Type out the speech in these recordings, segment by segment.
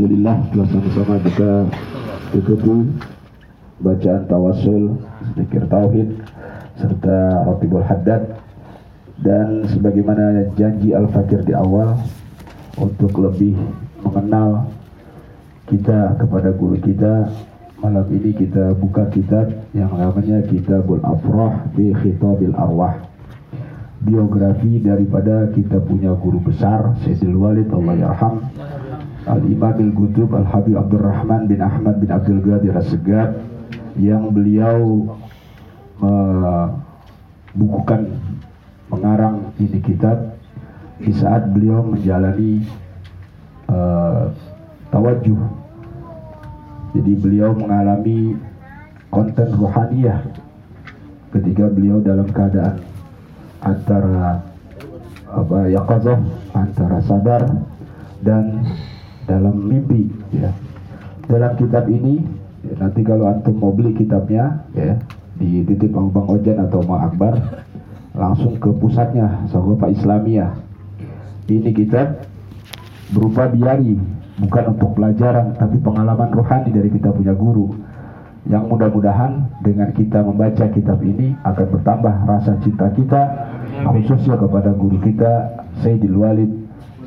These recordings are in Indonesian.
Alhamdulillah telah sama-sama kita ikuti bacaan tawasul, zikir tauhid, serta rotibul haddad. Dan sebagaimana janji Al-Fakir di awal untuk lebih mengenal kita kepada guru kita malam ini kita buka kitab yang namanya Kitabul Afrah bi Khitabil Arwah. Biografi daripada kita punya guru besar Sayyidul Walid Allah yarham Al-Imam Al-Gutub Al-Habib Abdurrahman bin Ahmad bin Abdul Ghadir As-Segab yang beliau membukukan mengarang ini kitab. Di saat beliau menjalani uh, tawajuh jadi beliau mengalami konten rohaniyah ketika beliau dalam keadaan antara apa yaqazah antara sadar dan dalam mimpi ya. Dalam kitab ini ya, nanti kalau antum mau beli kitabnya ya di titip Bang Bang Ojan atau Mang Akbar langsung ke pusatnya Sahabat Islamiyah. Ini kitab berupa diari bukan untuk pelajaran tapi pengalaman rohani dari kita punya guru yang mudah-mudahan dengan kita membaca kitab ini akan bertambah rasa cinta kita khususnya kepada guru kita Sayyidil Walid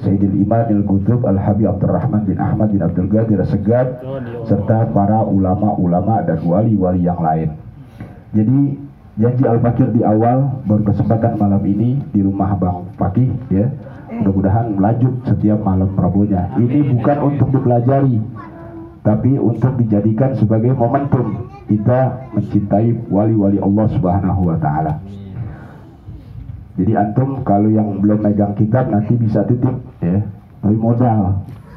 Sayyidil Imam Al-Qutub Al-Habib Abdurrahman bin Ahmad bin Abdul Ghadir Segad serta para ulama-ulama dan wali-wali yang lain. Jadi janji Al-Fakir di awal berkesempatan malam ini di rumah Bang Fakih ya. Mudah-mudahan melanjut setiap malam Rabunya. Ini bukan untuk dipelajari, tapi untuk dijadikan sebagai momentum kita mencintai wali-wali Allah Subhanahu wa taala. Jadi antum kalau yang belum megang kitab nanti bisa titip ya, tapi modal.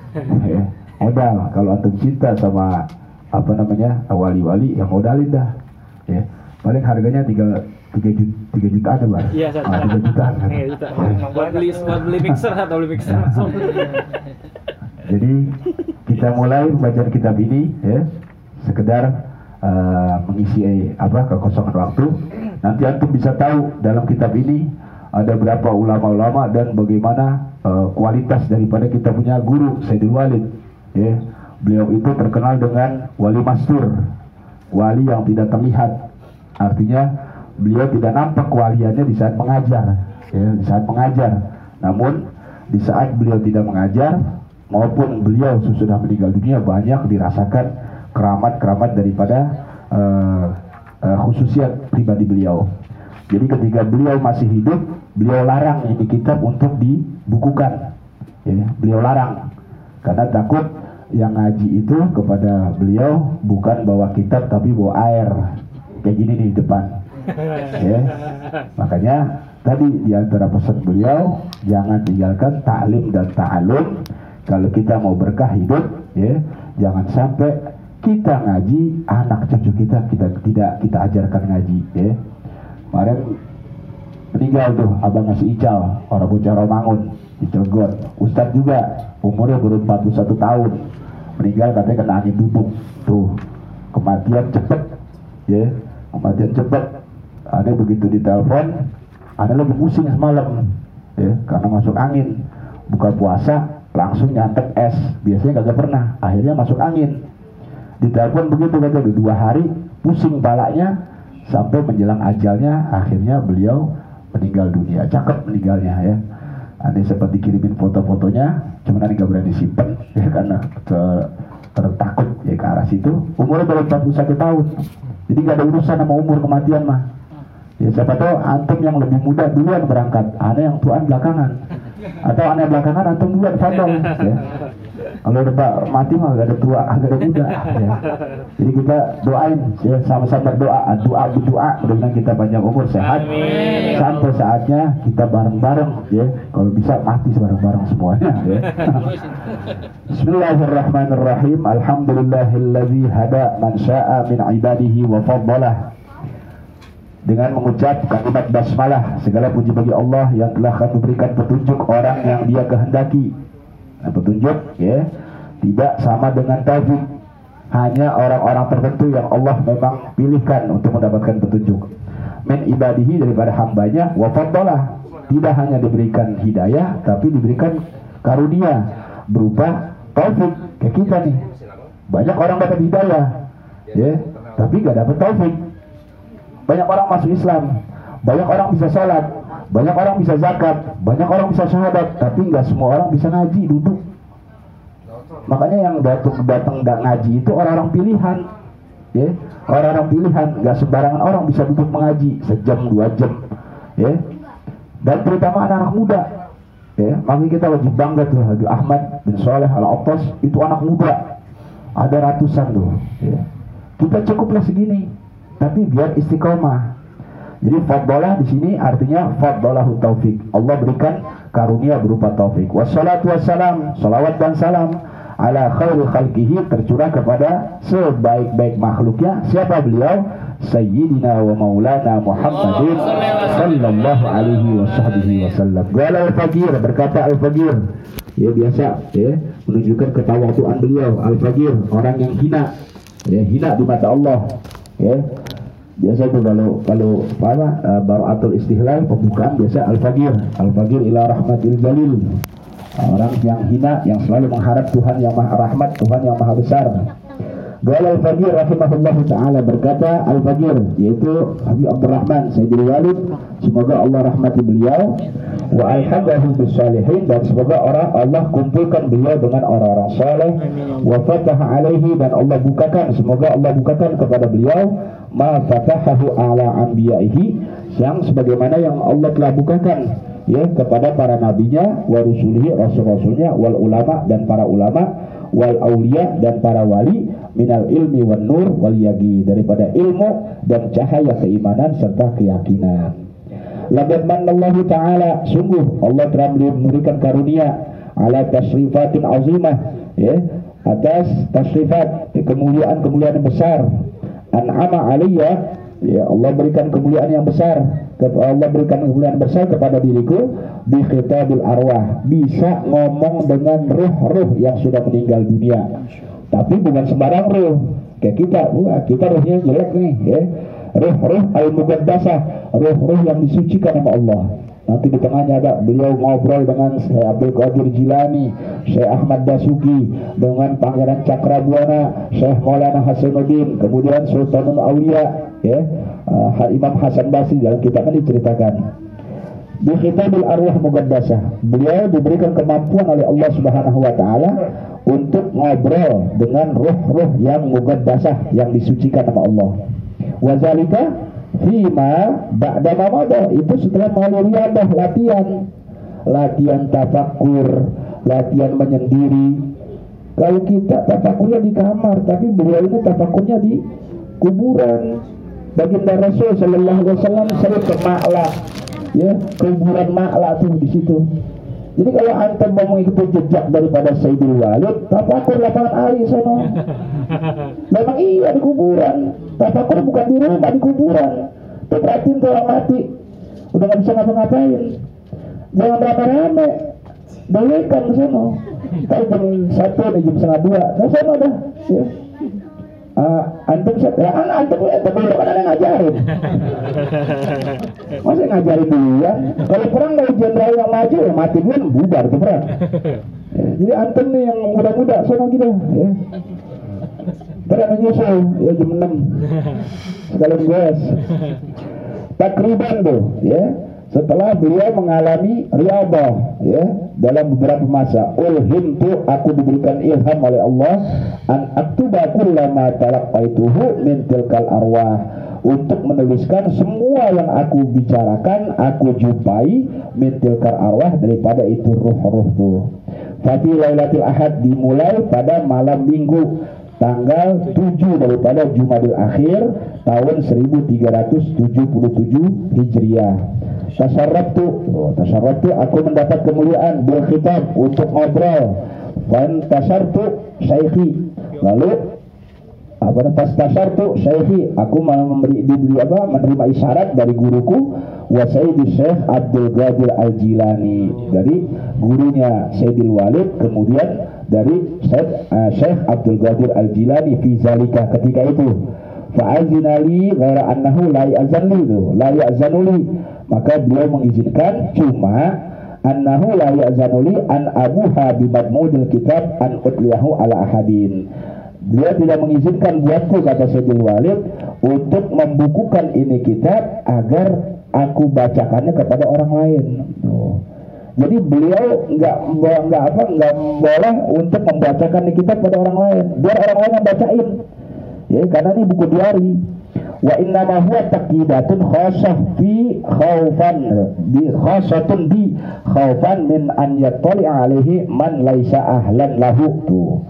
ya, modal. Kalau antum cinta sama apa namanya wali-wali yang modalin dah. Ya. Paling harganya tiga tiga juta tiga juta ada bang. Iya, ah, tiga juta. Tiga juta. Buat beli buat beli mixer atau beli mixer langsung. Jadi kita mulai membaca kitab ini ya sekedar uh, mengisi eh, apa kekosongan waktu. Nanti antum bisa tahu dalam kitab ini ada berapa ulama-ulama dan bagaimana uh, kualitas daripada kita punya guru Sayyidul Walid ya. Beliau itu terkenal dengan wali mastur wali yang tidak terlihat. Artinya beliau tidak nampak kewaliannya di saat mengajar ya di saat mengajar. Namun di saat beliau tidak mengajar maupun beliau sesudah meninggal dunia banyak dirasakan keramat-keramat daripada uh, uh, khususiat pribadi beliau jadi ketika beliau masih hidup, beliau larang ini kitab untuk dibukukan. Ya, beliau larang karena takut yang ngaji itu kepada beliau bukan bawa kitab tapi bawa air kayak gini di depan. Ya. Makanya tadi di antara pesan beliau jangan tinggalkan taklim dan ta'alum kalau kita mau berkah hidup ya jangan sampai kita ngaji anak cucu kita kita tidak kita ajarkan ngaji ya kemarin meninggal tuh abang ngasih ical orang bocah Romangun di Cilegon. Ustadz juga umurnya baru 41 tahun. Meninggal katanya kena angin bubuk tuh kematian cepet ya. Kematian cepet. Ada begitu ditelepon ada lebih pusing semalam ya. Karena masuk angin. Buka puasa langsung nyantek es. Biasanya kagak pernah akhirnya masuk angin. Ditelepon begitu kata dua hari pusing palanya sampai menjelang ajalnya akhirnya beliau meninggal dunia. Cakep meninggalnya ya. Anda sempat dikirimin foto-fotonya cuma nanti nggak berani simpen ya karena ter, tertakut ya ke arah situ. Umurnya baru 41 tahun. Jadi nggak ada urusan sama umur kematian mah. Ya siapa tahu antum yang lebih muda duluan berangkat. Ada yang tuan belakangan. Atau aneh belakangan antum duluan fadol ya kalau udah mati mah gak ada tua, gak ada muda. Ya. Jadi kita doain ya sama-sama doa, doa berdoa mudah kita panjang umur sehat. Amin. Sampai saatnya kita bareng-bareng ya. Kalau bisa mati bareng-bareng semuanya ya. Bismillahirrahmanirrahim. Alhamdulillahilladzi hada man syaa min ibadihi wa faddalah dengan mengucap kalimat basmalah segala puji bagi Allah yang telah memberikan petunjuk orang yang dia kehendaki Nah, petunjuk ya tidak sama dengan taufik. Hanya orang-orang tertentu yang Allah memang pilihkan untuk mendapatkan petunjuk. Men ibadihi daripada hambanya wafadalah tidak hanya diberikan hidayah tapi diberikan karunia berupa taufik kayak kita nih banyak orang dapat hidayah ya tapi gak dapat taufik banyak orang masuk Islam banyak orang bisa sholat banyak orang bisa zakat banyak orang bisa syahadat tapi nggak semua orang bisa ngaji duduk. Makanya yang datang datang nggak ngaji itu orang-orang pilihan. Ya orang-orang pilihan nggak sembarangan orang bisa duduk mengaji sejam dua jam. Ya dan terutama anak-anak muda. Ya makanya kita wajib bangga tuh Habib Ahmad bin Soleh al Atas itu anak muda. Ada ratusan tuh ya. kita cukuplah segini tapi biar istiqomah jadi fadlah di sini artinya fadlahu taufik Allah berikan karunia berupa taufik wassalatu wassalam salawat dan salam ala khairi khalqihi tercurah kepada sebaik-baik makhluknya. Siapa beliau? Sayyidina wa Maulana Muhammadin sallallahu alaihi wasallam. Qala al-Faqir berkata al-Faqir ya biasa ya menunjukkan ketawaduan beliau. al-Faqir orang yang hina ya hina di mata Allah ya biasa itu kalau kalau apa uh, baraatul istihlal pembukaan biasa al-Faqir. al-Faqir ila rahmatil jalil. Orang yang hina yang selalu mengharap Tuhan yang maha rahmat Tuhan yang maha besar Gala Al-Fajir rahimahullah ta'ala berkata Al-Fajir yaitu Habib Abdurrahman Sayyidul Walid semoga Allah rahmati beliau wa alhadahu bisalihin dan semoga orang Allah kumpulkan beliau dengan orang-orang saleh wa fataha alaihi dan Allah bukakan semoga Allah bukakan kepada beliau ma fatahahu ala anbiya'ihi yang sebagaimana yang Allah telah bukakan ya kepada para nabinya wa rusulihi rasul-rasulnya wal ulama dan para ulama wal aulia dan para wali minal ilmi wan nur wal yagi daripada ilmu dan cahaya keimanan serta keyakinan. Laqad manallahu ta'ala sungguh Allah telah memberikan karunia ala tasrifatin azimah ya atas tasrifat kemuliaan-kemuliaan besar. An'ama aliyya ya Allah berikan kemuliaan yang besar Allah berikan kemuliaan besar kepada diriku di khitabil arwah bisa ngomong dengan ruh-ruh yang sudah meninggal dunia tapi bukan sembarang ruh kayak kita wah kita ruhnya jelek nih ya. Ruh-ruh al-muqaddasah ruh-ruh yang disucikan sama Allah. Nanti di tengahnya ada beliau ngobrol dengan Syekh Abdul Qadir Jilani, Syekh Ahmad Dasuki, dengan Pangeran Cakrabuana, Syekh Maulana Hasanuddin, kemudian Sultanul Aulia, ya, uh, Imam Hasan Basri dalam kitab ini diceritakan. Di Khitabil Arwah Mugaddasah, beliau diberikan kemampuan oleh Allah Subhanahu wa taala untuk ngobrol dengan ruh-ruh yang mugaddasah yang disucikan sama Allah. Wazalika Fima ba'da mamada itu setelah melalui latihan. Latihan tafakur latihan menyendiri. Kalau kita tafakurnya di kamar tapi beliau ini tafakurnya di kuburan. Baginda Rasul Shallallahu Alaihi Wasallam sering ke Ma'la ya kuburan Ma'la tuh di situ jadi kalau antum mau mengikuti jejak daripada Sayyidul Walid, tafakur lapangan Ali sana. Memang iya di kuburan. Tafakur bukan di rumah, di kuburan. Tuh orang mati. Udah nggak bisa ngapa-ngapain. Jangan rame-rame. Balikan ke sana. Kalau jam satu jam setengah dua. Ke sana dah. Ya. Uh, antum set, ya kan antum ya tapi kan ada ngajarin. Masa ngajarin dia? Kalau perang dari jenderal yang maju ya mati dulu bubar tuh perang. Ya, jadi antum nih yang muda-muda sana gitu ya. Perang menyusul ya jam 6 sekalian guys. Takriban tuh ya setelah beliau mengalami riyadhah ya dalam beberapa masa. Ulhimtu aku diberikan ilham oleh Allah an aktuba kullama talaqqaituhu min tilkal arwah. Untuk menuliskan semua yang aku bicarakan aku jumpai min tilkal arwah daripada itu ruh-ruh tuh. Fati Lailatul Ahad dimulai pada malam minggu tanggal 7 daripada Jumadil Akhir tahun 1377 Hijriah. Tasarrabtu oh, tasarrabtu aku mendapat kemuliaan bil khitab untuk ngobrol. Wan tasartu syaihi lalu apa pas tasartu syaihi aku memberi diberi apa menerima isyarat dari guruku wa sayyidi syekh Abdul Qadir Al Jilani dari gurunya Sayyidil Walid kemudian dari Syekh, uh, Syekh Abdul Qadir Al Jilani fi zalika ketika itu. Fa'azina li ghaira annahu la ya'zanli la ya'zanuli maka beliau mengizinkan cuma annahu la ya'zanuli an abuha bi madmudil kitab an utliyahu ala ahadin Beliau tidak mengizinkan buatku kata Sayyidul Walid untuk membukukan ini kitab agar aku bacakannya kepada orang lain. Jadi beliau nggak nggak apa nggak boleh untuk membacakan kitab pada orang lain. Biar orang lain yang bacain. Ya, karena ini buku diari. Wa inna ma huwa taqidatun khasah fi khaufan bi khasatun bi khaufan min an yattali alaihi man laisa ahlan lahu tuh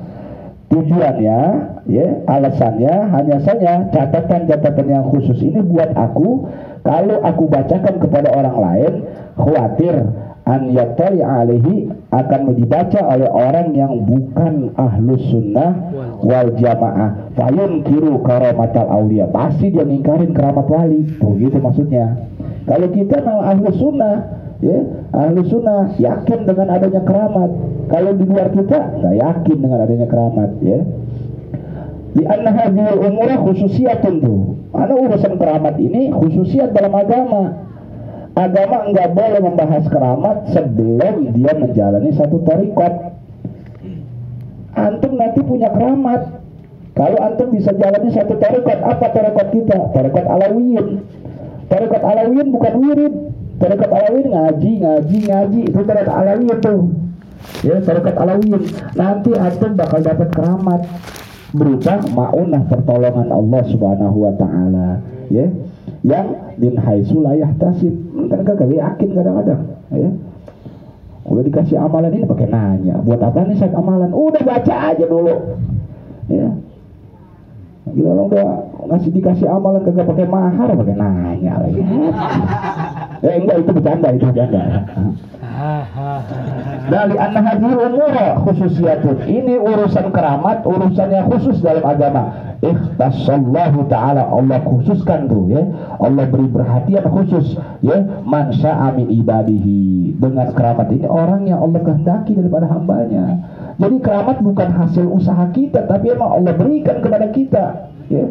tujuannya ya alasannya hanya saja catatan-catatan yang khusus ini buat aku. Kalau aku bacakan kepada orang lain khawatir an yattali alaihi akan dibaca oleh orang yang bukan ahlus sunnah wal jamaah. Fayun kiru karamatal aulia. Pasti dia ngingkarin keramat wali. Tuh gitu maksudnya. Kalau kita mau ahlus sunnah ya ahli sunnah yakin dengan adanya keramat. Kalau di luar kita nggak yakin dengan adanya keramat ya. Di hadhil umurah khususiyatun tuh karena urusan keramat ini khususiat dalam agama? Agama nggak boleh membahas keramat sebelum dia menjalani satu tarikot antum nanti punya keramat. Kalau antum bisa jalani satu tarikot apa tarikot kita? Tarikot alawiyin tarikot alawiyin bukan wirid Tarekat Alawin ngaji, ngaji, ngaji itu tarekat Alawin tuh. Ya, tarekat Alawin. Nanti antum bakal dapat keramat berupa maunah pertolongan Allah Subhanahu wa taala, ya. Yang min haitsu la. Kan kagak yakin kadang-kadang, ya. Udah dikasih amalan ini pakai nanya, buat apa nih saya amalan? Udah baca aja dulu. Ya, Gila lo udah ngasih dikasih amalan kagak pakai mahar pakai nanya lagi. eh enggak itu bercanda itu bercanda. Dari anak hadir umur khususiyatun. Ini urusan keramat, urusannya khusus dalam agama. Ikhtasallahu ta'ala Allah khususkan tuh ya. Allah beri perhatian khusus ya. Man amin ibadihi. Dengan keramat ini orang yang Allah kehendaki daripada hambanya. Jadi keramat bukan hasil usaha kita, tapi emang Allah berikan kepada kita. Ya.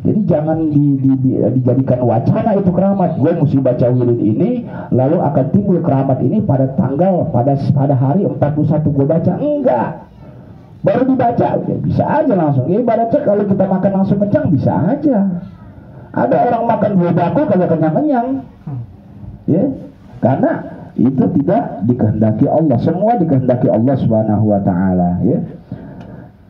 Jadi jangan di, di, di, dijadikan wacana itu keramat. Gue mesti baca wirid ini, lalu akan timbul keramat ini pada tanggal, pada pada hari 41 gue baca. Enggak. Baru dibaca, ya, bisa aja langsung. Ya ibaratnya kalau kita makan langsung kencang, bisa aja. Ada orang makan dua bako kagak kenyang-kenyang. Ya, karena itu tidak dikehendaki Allah semua dikehendaki Allah Subhanahu wa taala ya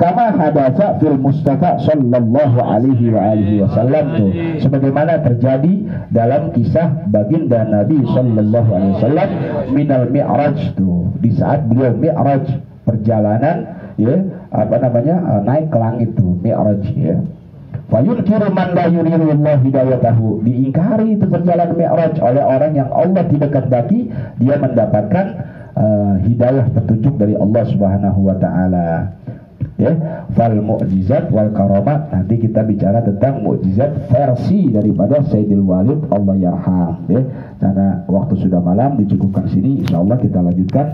kama hadasa fil Mustafa sallallahu alaihi wa alihi wasallam tuh sebagaimana terjadi dalam kisah baginda Nabi sallallahu alaihi wasallam minal mi'raj tuh di saat beliau mi'raj perjalanan ya apa namanya naik ke langit tuh mi'raj ya Fayunkiru man la yuridullah hidayatahu. Diingkari itu perjalanan Mi'raj oleh orang yang Allah tidak kehendaki dia mendapatkan uh, hidayah petunjuk dari Allah Subhanahu wa taala. Ya, fal mukjizat wal karamat nanti kita bicara tentang mukjizat versi daripada Sayyidil Walid Allah yarham ya. Karena waktu sudah malam dicukupkan sini insyaallah kita lanjutkan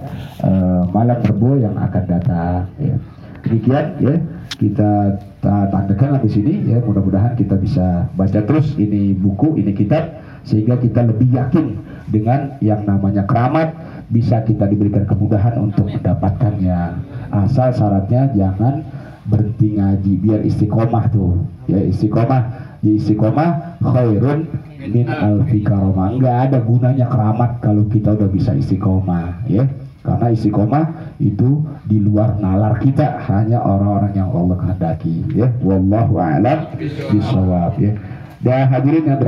uh, malam Rebo yang akan datang ya. Demikian ya kita tandakan di sini ya mudah-mudahan kita bisa baca terus ini buku ini kitab sehingga kita lebih yakin dengan yang namanya keramat bisa kita diberikan kemudahan untuk mendapatkannya asal syaratnya jangan berhenti ngaji biar istiqomah tuh. Ya istiqomah. Ya istiqomah khairun min alfi karomah nggak ada gunanya keramat kalau kita udah bisa istiqomah ya. Karena istiqomah itu di luar nalar kita. Hanya orang-orang yang Allah kehendaki ya. Wallahu a'lam bisawab ya. Dan hadirin yang